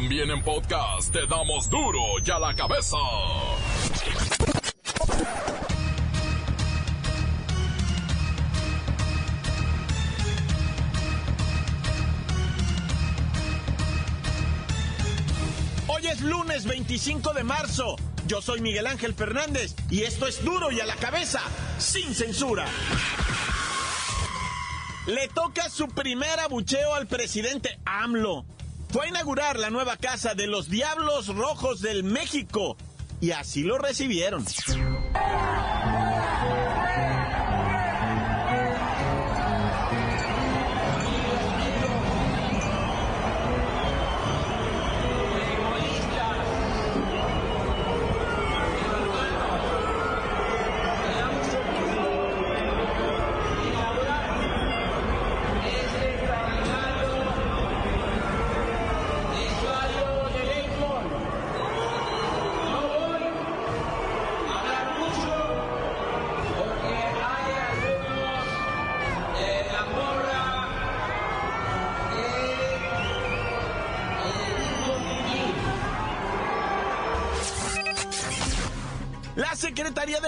También en podcast te damos duro y a la cabeza. Hoy es lunes 25 de marzo. Yo soy Miguel Ángel Fernández y esto es duro y a la cabeza, sin censura. Le toca su primer abucheo al presidente AMLO. Fue a inaugurar la nueva casa de los Diablos Rojos del México y así lo recibieron.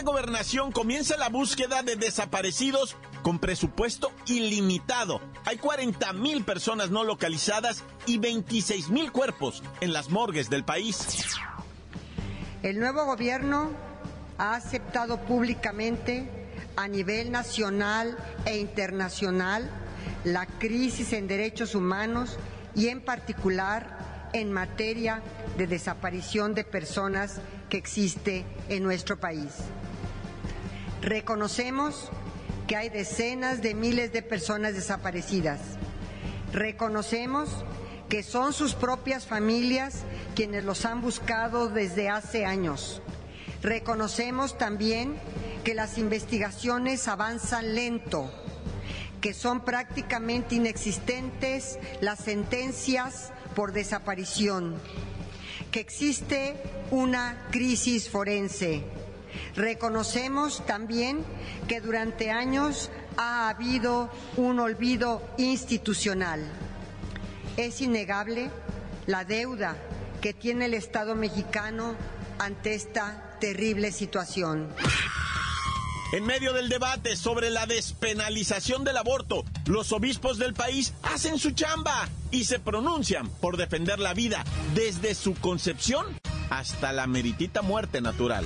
De Gobernación comienza la búsqueda de desaparecidos con presupuesto ilimitado. Hay 40 mil personas no localizadas y 26 mil cuerpos en las morgues del país. El nuevo gobierno ha aceptado públicamente a nivel nacional e internacional la crisis en derechos humanos y en particular en materia de desaparición de personas que existe en nuestro país. Reconocemos que hay decenas de miles de personas desaparecidas. Reconocemos que son sus propias familias quienes los han buscado desde hace años. Reconocemos también que las investigaciones avanzan lento, que son prácticamente inexistentes las sentencias por desaparición, que existe una crisis forense. Reconocemos también que durante años ha habido un olvido institucional. Es innegable la deuda que tiene el Estado mexicano ante esta terrible situación. En medio del debate sobre la despenalización del aborto, los obispos del país hacen su chamba y se pronuncian por defender la vida desde su concepción hasta la meritita muerte natural.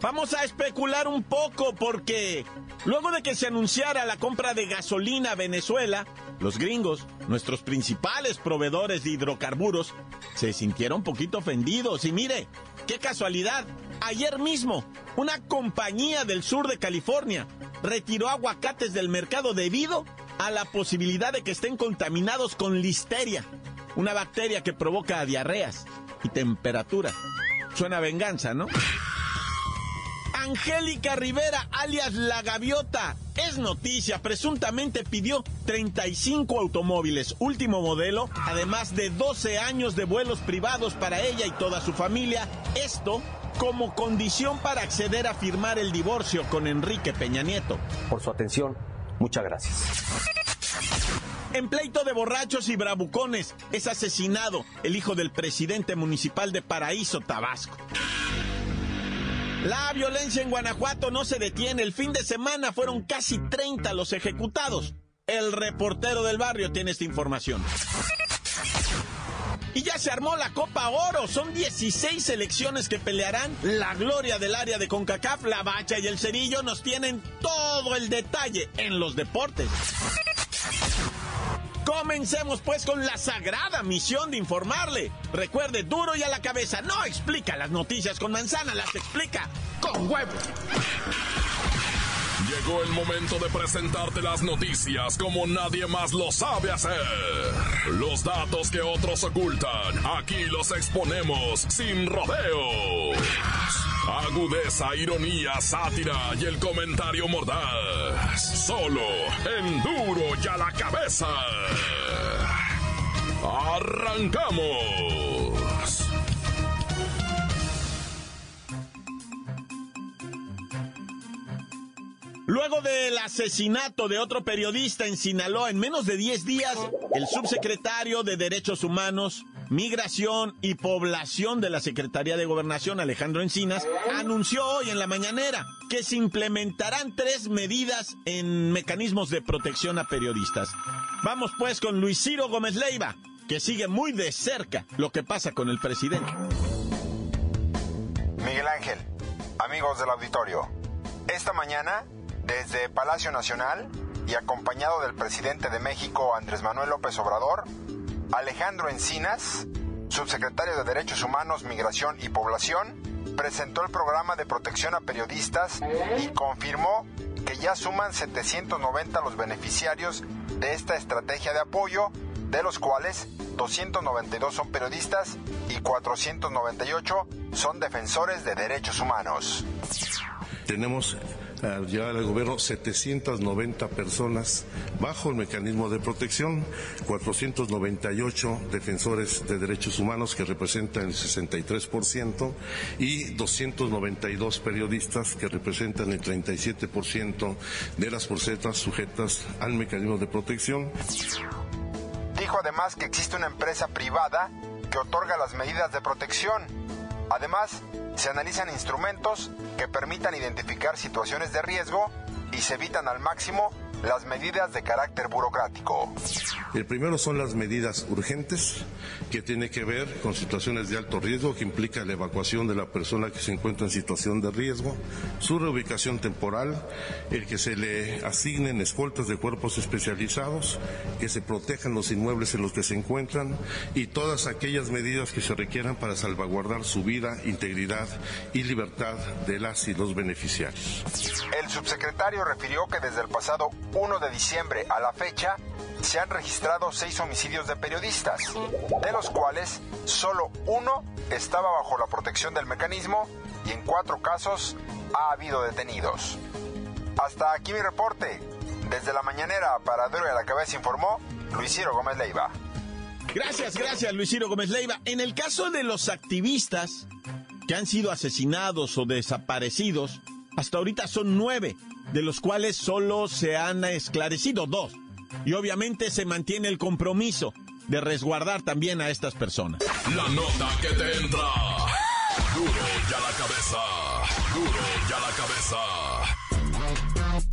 Vamos a especular un poco porque luego de que se anunciara la compra de gasolina a Venezuela, los gringos, nuestros principales proveedores de hidrocarburos, se sintieron un poquito ofendidos y mire, qué casualidad, ayer mismo una compañía del sur de California retiró aguacates del mercado debido a la posibilidad de que estén contaminados con listeria, una bacteria que provoca diarreas y temperatura. Suena venganza, ¿no? Angélica Rivera, alias La Gaviota, es noticia, presuntamente pidió 35 automóviles, último modelo, además de 12 años de vuelos privados para ella y toda su familia. Esto como condición para acceder a firmar el divorcio con Enrique Peña Nieto. Por su atención, muchas gracias. En pleito de borrachos y bravucones es asesinado el hijo del presidente municipal de Paraíso, Tabasco. La violencia en Guanajuato no se detiene. El fin de semana fueron casi 30 los ejecutados. El reportero del barrio tiene esta información. Y ya se armó la Copa Oro. Son 16 selecciones que pelearán la gloria del área de CONCACAF. La Bacha y el Cerillo nos tienen todo el detalle en los deportes. Comencemos pues con la sagrada misión de informarle. Recuerde, duro y a la cabeza, no explica las noticias con manzana, las explica con huevo. Llegó el momento de presentarte las noticias como nadie más lo sabe hacer. Los datos que otros ocultan, aquí los exponemos sin rodeos. Agudeza, ironía, sátira y el comentario mordaz. Solo en duro y a la cabeza. ¡Arrancamos! Luego del asesinato de otro periodista en Sinaloa en menos de 10 días, el subsecretario de Derechos Humanos, Migración y Población de la Secretaría de Gobernación, Alejandro Encinas, anunció hoy en la mañanera que se implementarán tres medidas en mecanismos de protección a periodistas. Vamos pues con Luis Ciro Gómez Leiva, que sigue muy de cerca lo que pasa con el presidente. Miguel Ángel, amigos del auditorio, esta mañana desde Palacio Nacional y acompañado del presidente de México, Andrés Manuel López Obrador, Alejandro Encinas, subsecretario de Derechos Humanos, Migración y Población, presentó el programa de protección a periodistas y confirmó que ya suman 790 los beneficiarios de esta estrategia de apoyo, de los cuales 292 son periodistas y 498 son defensores de derechos humanos. Tenemos al llegar al gobierno 790 personas bajo el mecanismo de protección, 498 defensores de derechos humanos que representan el 63% y 292 periodistas que representan el 37% de las porcetas sujetas al mecanismo de protección. Dijo además que existe una empresa privada que otorga las medidas de protección. Además, se analizan instrumentos que permitan identificar situaciones de riesgo y se evitan al máximo las medidas de carácter burocrático. El primero son las medidas urgentes, que tiene que ver con situaciones de alto riesgo, que implica la evacuación de la persona que se encuentra en situación de riesgo, su reubicación temporal, el que se le asignen escoltas de cuerpos especializados, que se protejan los inmuebles en los que se encuentran y todas aquellas medidas que se requieran para salvaguardar su vida, integridad y libertad de las y los beneficiarios. El subsecretario refirió que desde el pasado 1 de diciembre a la fecha se han registrado seis homicidios de periodistas, de los cuales solo uno estaba bajo la protección del mecanismo y en cuatro casos ha habido detenidos. Hasta aquí mi reporte. Desde la mañanera para Duro a la Cabeza informó Luis Ciro Gómez Leiva. Gracias, gracias Luis Ciro Gómez Leiva. En el caso de los activistas que han sido asesinados o desaparecidos, hasta ahorita son nueve, de los cuales solo se han esclarecido dos. Y obviamente se mantiene el compromiso de resguardar también a estas personas. La nota que te entra. Duro ya la cabeza. Duro ya la cabeza.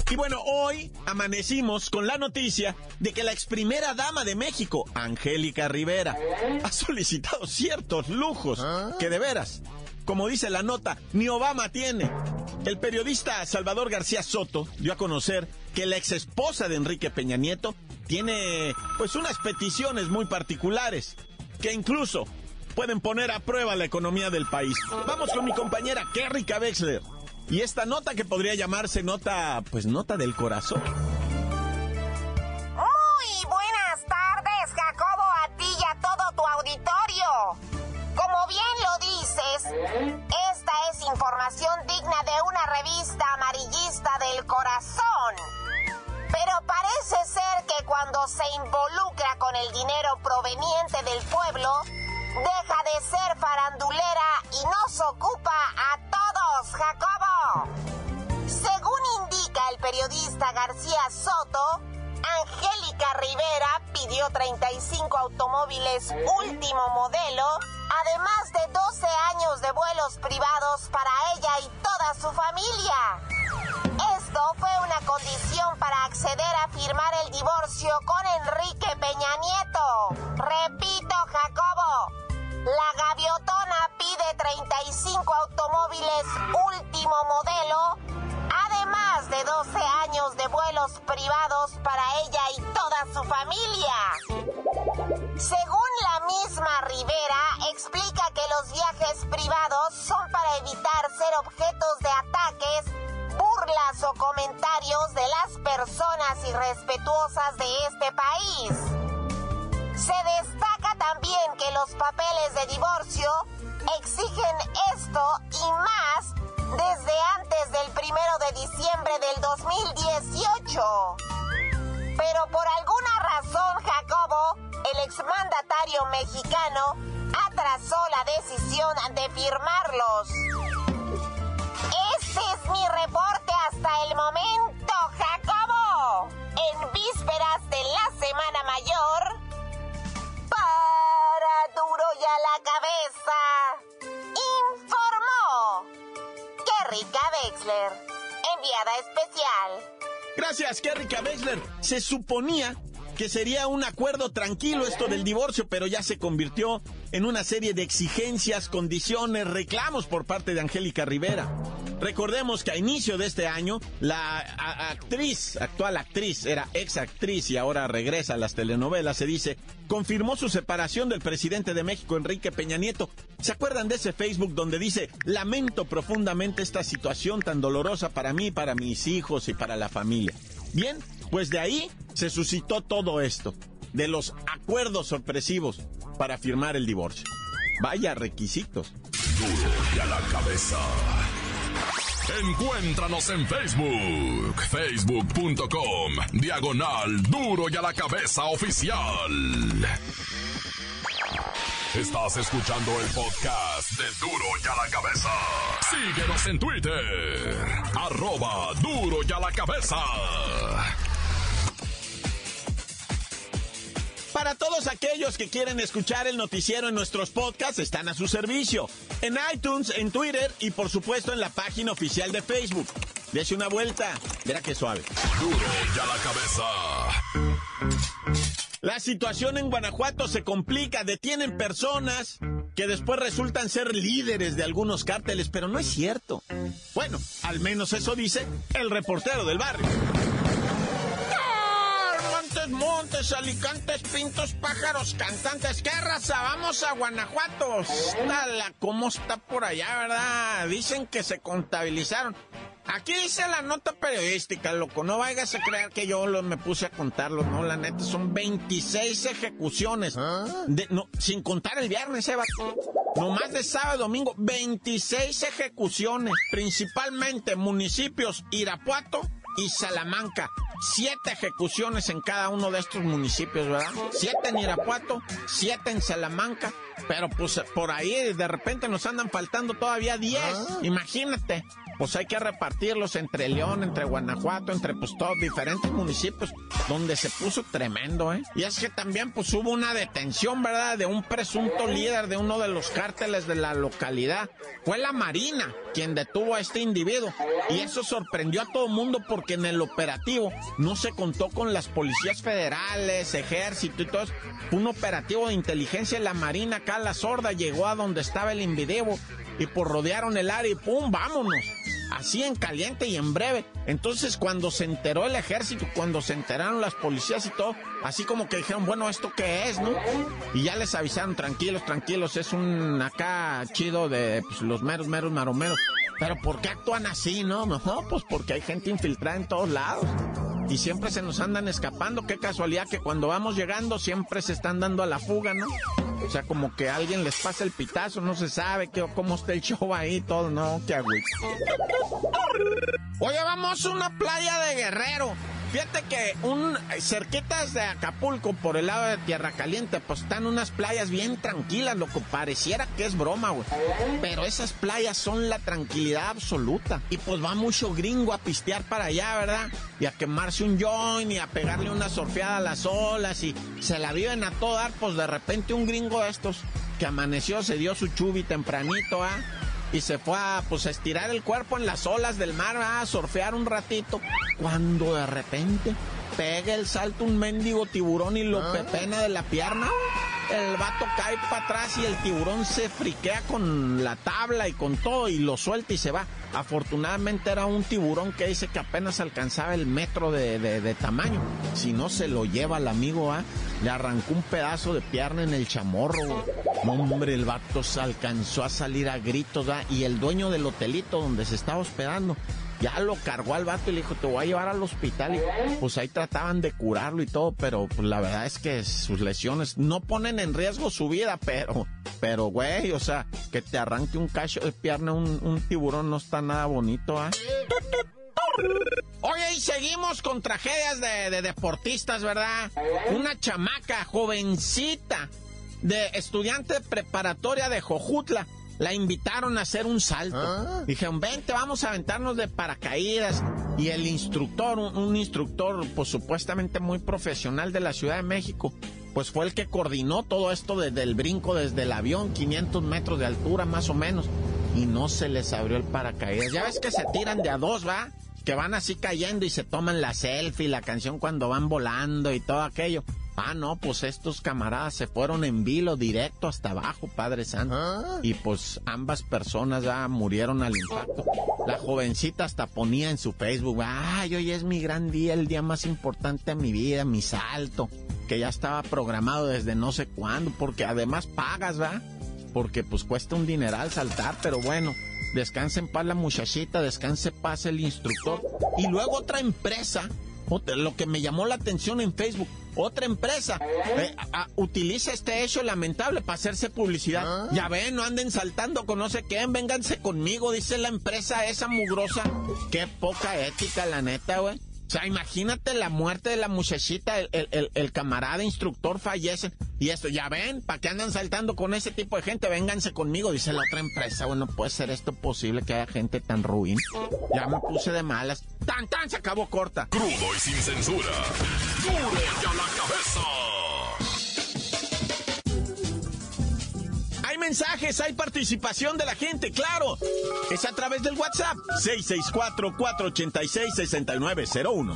Y bueno, hoy amanecimos con la noticia de que la ex primera dama de México, Angélica Rivera, ha solicitado ciertos lujos que de veras como dice la nota, ni Obama tiene. El periodista Salvador García Soto dio a conocer que la ex esposa de Enrique Peña Nieto tiene pues unas peticiones muy particulares que incluso pueden poner a prueba la economía del país. Vamos con mi compañera Kerry Wexler y esta nota que podría llamarse nota pues nota del corazón. Información digna de una revista amarillista del corazón. Pero parece ser que cuando se involucra con el dinero proveniente del pueblo, deja de ser farandulera y nos ocupa a todos, Jacobo. Según indica el periodista García Soto, Angélica Rivera pidió 35 automóviles último modelo además de 12 años de vuelos privados para ella y toda su familia. Esto fue una condición para acceder a firmar el divorcio con Enrique Peña Nieto. Repito, Jacobo, la gaviotona pide 35 automóviles último modelo, además de 12 años de vuelos privados para ella y toda su familia. Según la misma Rivera, explica que los viajes privados son para evitar ser objetos de ataques, burlas o comentarios de las personas irrespetuosas de este país. Se destaca también que los papeles de divorcio exigen esto y más desde antes del primero de diciembre del 2018. Pero por alguna razón, Jacobo, el exmandatario mexicano atrasó la decisión de firmarlos. Ese es mi reporte hasta el momento, Jacobo. En vísperas de la Semana Mayor, para duro ya la cabeza, informó Kerrika Wexler, enviada especial. Gracias, Kerrika Wexler. Se suponía que sería un acuerdo tranquilo esto del divorcio, pero ya se convirtió en una serie de exigencias, condiciones, reclamos por parte de Angélica Rivera. Recordemos que a inicio de este año, la actriz, actual actriz, era ex actriz y ahora regresa a las telenovelas, se dice, confirmó su separación del presidente de México, Enrique Peña Nieto. ¿Se acuerdan de ese Facebook donde dice, lamento profundamente esta situación tan dolorosa para mí, para mis hijos y para la familia? Bien, pues de ahí se suscitó todo esto, de los acuerdos sorpresivos para firmar el divorcio. Vaya requisitos. Duro y a la cabeza. Encuéntranos en Facebook, facebook.com, diagonal duro y a la cabeza oficial. Estás escuchando el podcast de Duro y a la cabeza. Síguenos en Twitter, arroba duro y a la cabeza. Para todos aquellos que quieren escuchar el noticiero en nuestros podcasts, están a su servicio. En iTunes, en Twitter y por supuesto en la página oficial de Facebook. Dese una vuelta, verá que suave. Duro y a la cabeza. La situación en Guanajuato se complica, detienen personas que después resultan ser líderes de algunos cárteles, pero no es cierto. Bueno, al menos eso dice el reportero del barrio. Montes, Alicantes, Pintos, Pájaros, Cantantes. ¿Qué raza? Vamos a Guanajuato. ¿Cómo está por allá, verdad? Dicen que se contabilizaron. Aquí dice la nota periodística, loco. No vayas a creer que yo lo, me puse a contarlo, no, la neta, son 26 ejecuciones. ¿Ah? no, sin contar el viernes, Eva. No más de sábado, domingo, 26 ejecuciones, principalmente municipios Irapuato y Salamanca siete ejecuciones en cada uno de estos municipios, ¿verdad? Siete en Irapuato, siete en Salamanca, pero pues por ahí de repente nos andan faltando todavía diez. Ah. Imagínate pues hay que repartirlos entre León, entre Guanajuato, entre pues diferentes municipios donde se puso tremendo, ¿eh? Y es que también pues hubo una detención, ¿verdad? De un presunto líder de uno de los cárteles de la localidad. Fue la Marina quien detuvo a este individuo. Y eso sorprendió a todo mundo porque en el operativo no se contó con las policías federales, ejército y todo eso. Un operativo de inteligencia. La Marina acá, la sorda, llegó a donde estaba el individuo y pues rodearon el área y ¡pum! ¡Vámonos! Así en caliente y en breve. Entonces cuando se enteró el ejército, cuando se enteraron las policías y todo, así como que dijeron, bueno, ¿esto qué es, no? Y ya les avisaron, tranquilos, tranquilos, es un acá chido de pues, los meros, meros, maromeros. Pero ¿por qué actúan así, no? No, pues porque hay gente infiltrada en todos lados. Y siempre se nos andan escapando. Qué casualidad que cuando vamos llegando siempre se están dando a la fuga, ¿no? O sea, como que alguien les pasa el pitazo, no se sabe qué, cómo está el show ahí, todo, no, qué agüita. Oye, vamos a una playa de Guerrero. Fíjate que un cerquitas de Acapulco por el lado de Tierra Caliente, pues están unas playas bien tranquilas, lo que pareciera que es broma, güey. Pero esas playas son la tranquilidad absoluta. Y pues va mucho gringo a pistear para allá, ¿verdad? Y a quemarse un joint y a pegarle una surfeada a las olas y se la viven a todo dar, pues de repente un gringo de estos que amaneció se dio su chubi tempranito, ¿ah? Y se fue a, pues, estirar el cuerpo en las olas del mar, a surfear un ratito, cuando de repente pega el salto un mendigo tiburón y lo ah. pepena de la pierna. El vato cae para atrás y el tiburón se friquea con la tabla y con todo y lo suelta y se va. Afortunadamente era un tiburón que dice que apenas alcanzaba el metro de, tamaño. Si no se lo lleva el amigo, ¿ah? le arrancó un pedazo de pierna en el chamorro. Hombre, el vato se alcanzó a salir a gritos ¿ah? y el dueño del hotelito donde se estaba hospedando ya lo cargó al vato y le dijo, te voy a llevar al hospital. Y pues ahí trataban de curarlo y todo, pero pues, la verdad es que sus lesiones no ponen en riesgo su vida, pero, pero güey, o sea, que te arranque un cacho de pierna un, tiburón no está nada bonito, ¿ah? Oye, y seguimos con tragedias de, de deportistas, ¿verdad? Una chamaca jovencita de estudiante preparatoria de Jojutla la invitaron a hacer un salto. ¿Ah? Dijeron, vente, vamos a aventarnos de paracaídas. Y el instructor, un, instructor, pues supuestamente muy profesional de la Ciudad de México, pues fue el que coordinó todo esto desde el brinco, desde el avión, 500 metros de altura más o menos. Y no se les abrió el paracaídas. Ya ves que se tiran de a dos, ¿va? Que van así cayendo y se toman la selfie, la canción cuando van volando y todo aquello. Ah, no, pues estos camaradas se fueron en vilo directo hasta abajo, Padre Santo. ¿Ah? Y pues ambas personas ya murieron al impacto. La jovencita hasta ponía en su Facebook, ay, hoy es mi gran día, el día más importante de mi vida, mi salto, que ya estaba programado desde no sé cuándo, porque además pagas, ¿va? Porque pues cuesta un dineral saltar, pero bueno. Descanse en paz la muchachita, descanse en paz el instructor. Y luego otra empresa lo que me llamó la atención en Facebook, otra empresa eh, utiliza este hecho lamentable para hacerse publicidad. Ah. Ya ven, no anden saltando con no sé qué, vénganse conmigo, dice la empresa esa mugrosa. Qué poca ética, la neta, güey. O sea, imagínate la muerte de la muchachita, el, camarada instructor fallece. Y esto, ya ven, ¿para qué andan saltando con ese tipo de gente? Vénganse conmigo, dice la otra empresa. Bueno, puede ser esto posible que haya gente tan ruin. Ya me puse de malas. ¡Tan, tan! Se acabó corta. Crudo y sin censura. ¡Duro ya la cabeza! Mensajes, hay participación de la gente, claro. Es a través del WhatsApp 664-486-6901.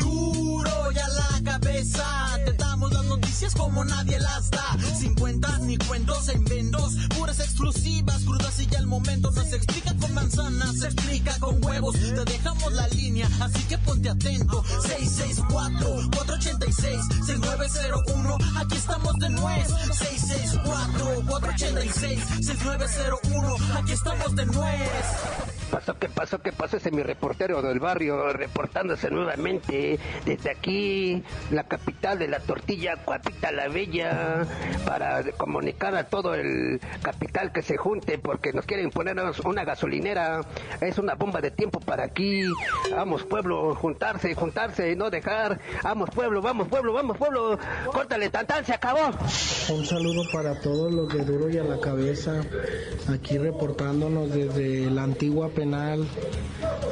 Duro la cabeza, te damos las noticias como nadie las da. Sin cuentas ni cuentos en vendos, puras exclusivas, crudas y ya el momento no manzanas, se explica con huevos. Te dejamos la línea, así que ponte atento. 664-486-6901, aquí estamos de nuez. 664-486-6901, aquí estamos de nuez. Pasó, ¿qué pasó? ¿Qué pasó? Ese es mi reportero del barrio reportándose nuevamente desde aquí, la capital de la tortilla, Cuapita la Bella, para comunicar a todo el capital que se junte porque nos quieren ponernos una gasolinera. Es una bomba de tiempo para aquí. Vamos, pueblo, juntarse, juntarse y no dejar. Vamos, pueblo, vamos, pueblo, vamos, pueblo. Córtale, tan, se acabó. Un saludo para todos los de Duro y a la Cabeza. Aquí reportándonos desde la antigua penal.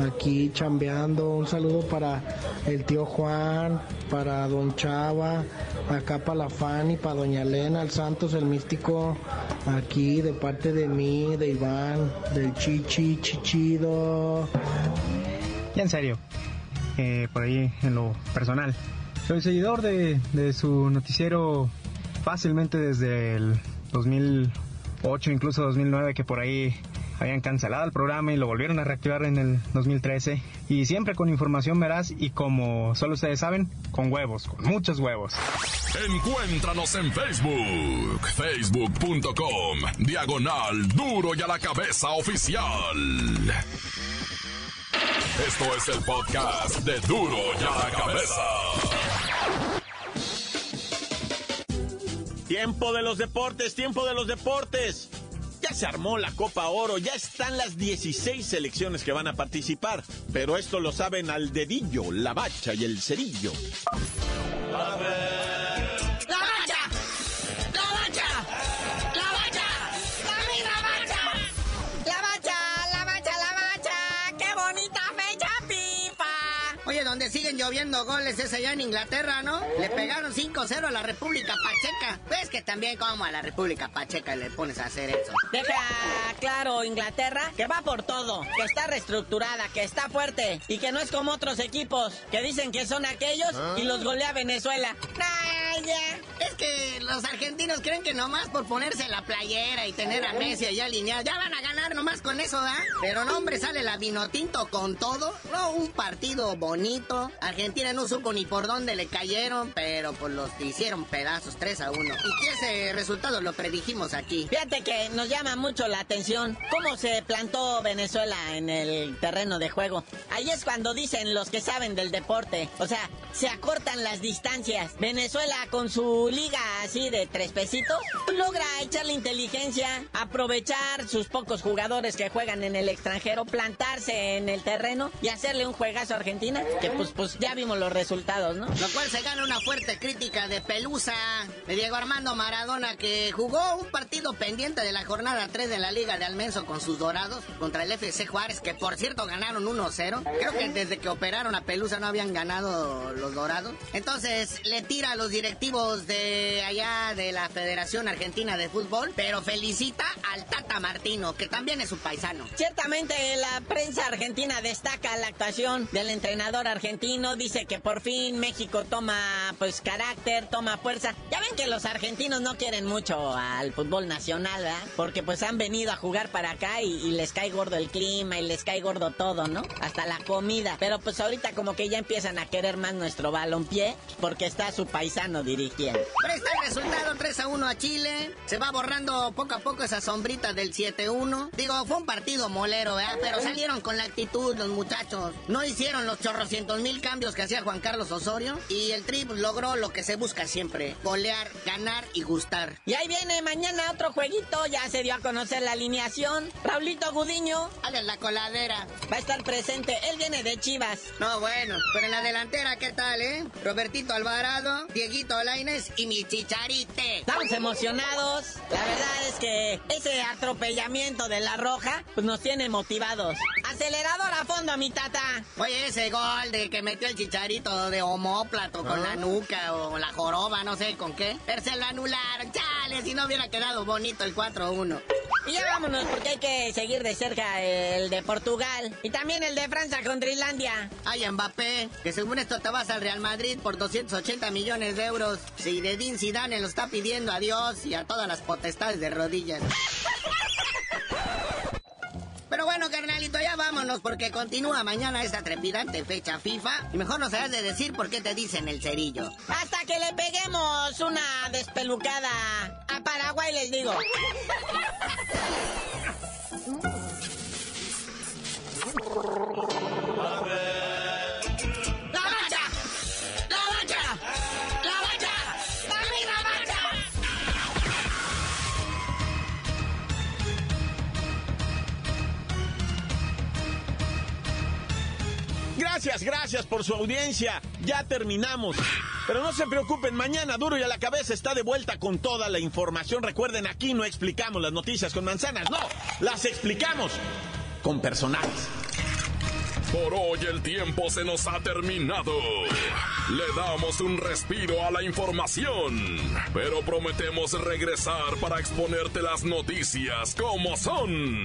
Aquí chambeando. Un saludo para el tío Juan, para don Chava, acá para la Fanny, para doña Elena, el Santos, el místico, aquí de parte de mí, de Iván, del Chichi, Chichido. Y en serio, eh, por ahí en lo personal, soy seguidor de, de su noticiero fácilmente desde el 2008, incluso 2009, que por ahí habían cancelado el programa y lo volvieron a reactivar en el 2013. Y siempre con información veraz y como solo ustedes saben, con huevos, con muchos huevos. Encuéntranos en Facebook, facebook.com, diagonal duro y a la cabeza oficial. Esto es el podcast de duro y a la cabeza. Tiempo de los deportes, tiempo de los deportes. Se armó la Copa Oro, ya están las 16 selecciones que van a participar, pero esto lo saben al dedillo, la bacha y el cerillo. Siguen lloviendo goles es allá en Inglaterra, ¿no? Le pegaron 5-0 a la República Pacheca. Ves que también como a la República Pacheca le pones a hacer eso. Deja claro Inglaterra que va por todo, que está reestructurada, que está fuerte y que no es como otros equipos que dicen que son aquellos y los golea Venezuela. Es que los argentinos creen que nomás por ponerse la playera y tener a Messi allá alineado, ya van a ganar nomás con eso, ¿da? Pero no, hombre, sale la Vinotinto con todo. No, un partido bonito. Argentina no supo ni por dónde le cayeron, pero pues los hicieron pedazos 3 a 1. Y ese resultado lo predijimos aquí. Fíjate que nos llama mucho la atención cómo se plantó Venezuela en el terreno de juego. Ahí es cuando dicen los que saben del deporte. O sea, se acortan las distancias. Venezuela con su liga así de tres pesitos, logra echarle inteligencia, aprovechar sus pocos jugadores que juegan en el extranjero, plantarse en el terreno y hacerle un juegazo a Argentina, que pues, pues ya vimos los resultados, ¿no? Lo cual se gana una fuerte crítica de Pelusa, de Diego Armando Maradona, que jugó un partido pendiente de la jornada 3 de la Liga de Almenso con sus dorados contra el FC Juárez, que por cierto ganaron 1-0. Creo que desde que operaron a Pelusa no habían ganado los dorados. Entonces le tira a los directivos de allá de la Federación Argentina de Fútbol, pero felicita al Tata Martino, que también es su paisano. Ciertamente la prensa argentina destaca la actuación del entrenador argentino, dice que por fin México toma pues carácter, toma fuerza. Ya ven que los argentinos no quieren mucho al fútbol nacional, ¿verdad? Porque pues han venido a jugar para acá y, y les cae gordo el clima y les cae gordo todo, ¿no? Hasta la comida. Pero pues ahorita como que ya empiezan a querer más nuestro balompié porque está su paisano dirigiendo. Pero está el resultado 3 a 1 a Chile. Se va borrando poco a poco esa sombrita del 7-1. Digo, fue un partido molero, ¿verdad? Pero salieron con la actitud los muchachos. No hicieron los chorrocientos mil cambios que hacía Juan Carlos Osorio. Y el Tri pues, logró lo que se busca siempre. Golear, ganar y gustar. Y ahí viene mañana otro jueguito. Ya se dio a conocer la alineación. Raulito Gudiño. Dale la coladera. Va a estar presente. Él viene de Chivas. No, bueno. Pero en la delantera, ¿qué tal, eh? Robertito Alvarado, Dieguito Laines y mi chicharite. Estamos emocionados. La verdad es que ese atropellamiento de la roja pues nos tiene motivados. Acelerador a fondo, mi tata. Oye, ese gol de que metió el chicharito de homóplato con la nuca o la joroba, no sé con qué. Pero se lo anularon. Chale, si no hubiera quedado bonito el 4-1. Y ya vámonos porque hay que seguir de cerca el de Portugal y también el de Francia contra Islandia. Ay, Mbappé, que según esto te vas al Real Madrid por 280 millones de euros. Si Dedín Zidane lo está pidiendo a Dios y a todas las potestades de rodillas. Pero bueno, carnalito, ya vámonos porque continúa mañana esta trepidante fecha FIFA. Y mejor nos has de decir por qué te dicen el cerillo. Hasta que le peguemos una despelucada a Paraguay, les digo. Gracias, gracias por su audiencia. Ya terminamos. Pero no se preocupen, mañana duro y a la cabeza está de vuelta con toda la información. Recuerden, aquí no explicamos las noticias con manzanas, no, las explicamos con personajes. Por hoy el tiempo se nos ha terminado. Le damos un respiro a la información, pero prometemos regresar para exponerte las noticias como son.